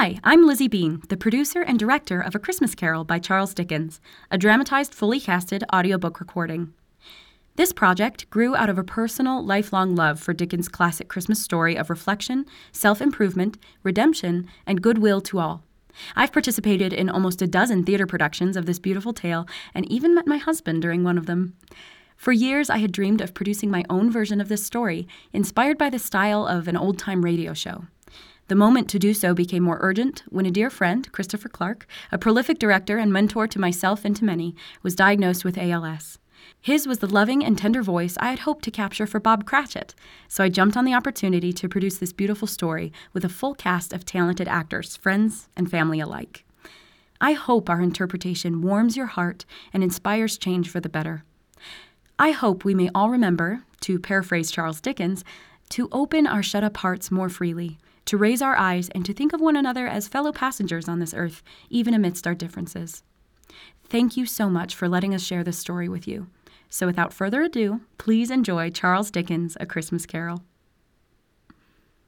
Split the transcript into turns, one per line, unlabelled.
Hi, I'm Lizzie Bean, the producer and director of A Christmas Carol by Charles Dickens, a dramatized, fully casted audiobook recording. This project grew out of a personal, lifelong love for Dickens' classic Christmas story of reflection, self improvement, redemption, and goodwill to all. I've participated in almost a dozen theater productions of this beautiful tale and even met my husband during one of them. For years, I had dreamed of producing my own version of this story, inspired by the style of an old time radio show. The moment to do so became more urgent when a dear friend, Christopher Clark, a prolific director and mentor to myself and to many, was diagnosed with ALS. His was the loving and tender voice I had hoped to capture for Bob Cratchit, so I jumped on the opportunity to produce this beautiful story with a full cast of talented actors, friends, and family alike. I hope our interpretation warms your heart and inspires change for the better. I hope we may all remember, to paraphrase Charles Dickens, to open our shut up hearts more freely to raise our eyes and to think of one another as fellow passengers on this earth, even amidst our differences. Thank you so much for letting us share this story with you. So, without further ado, please enjoy Charles Dickens' A Christmas Carol.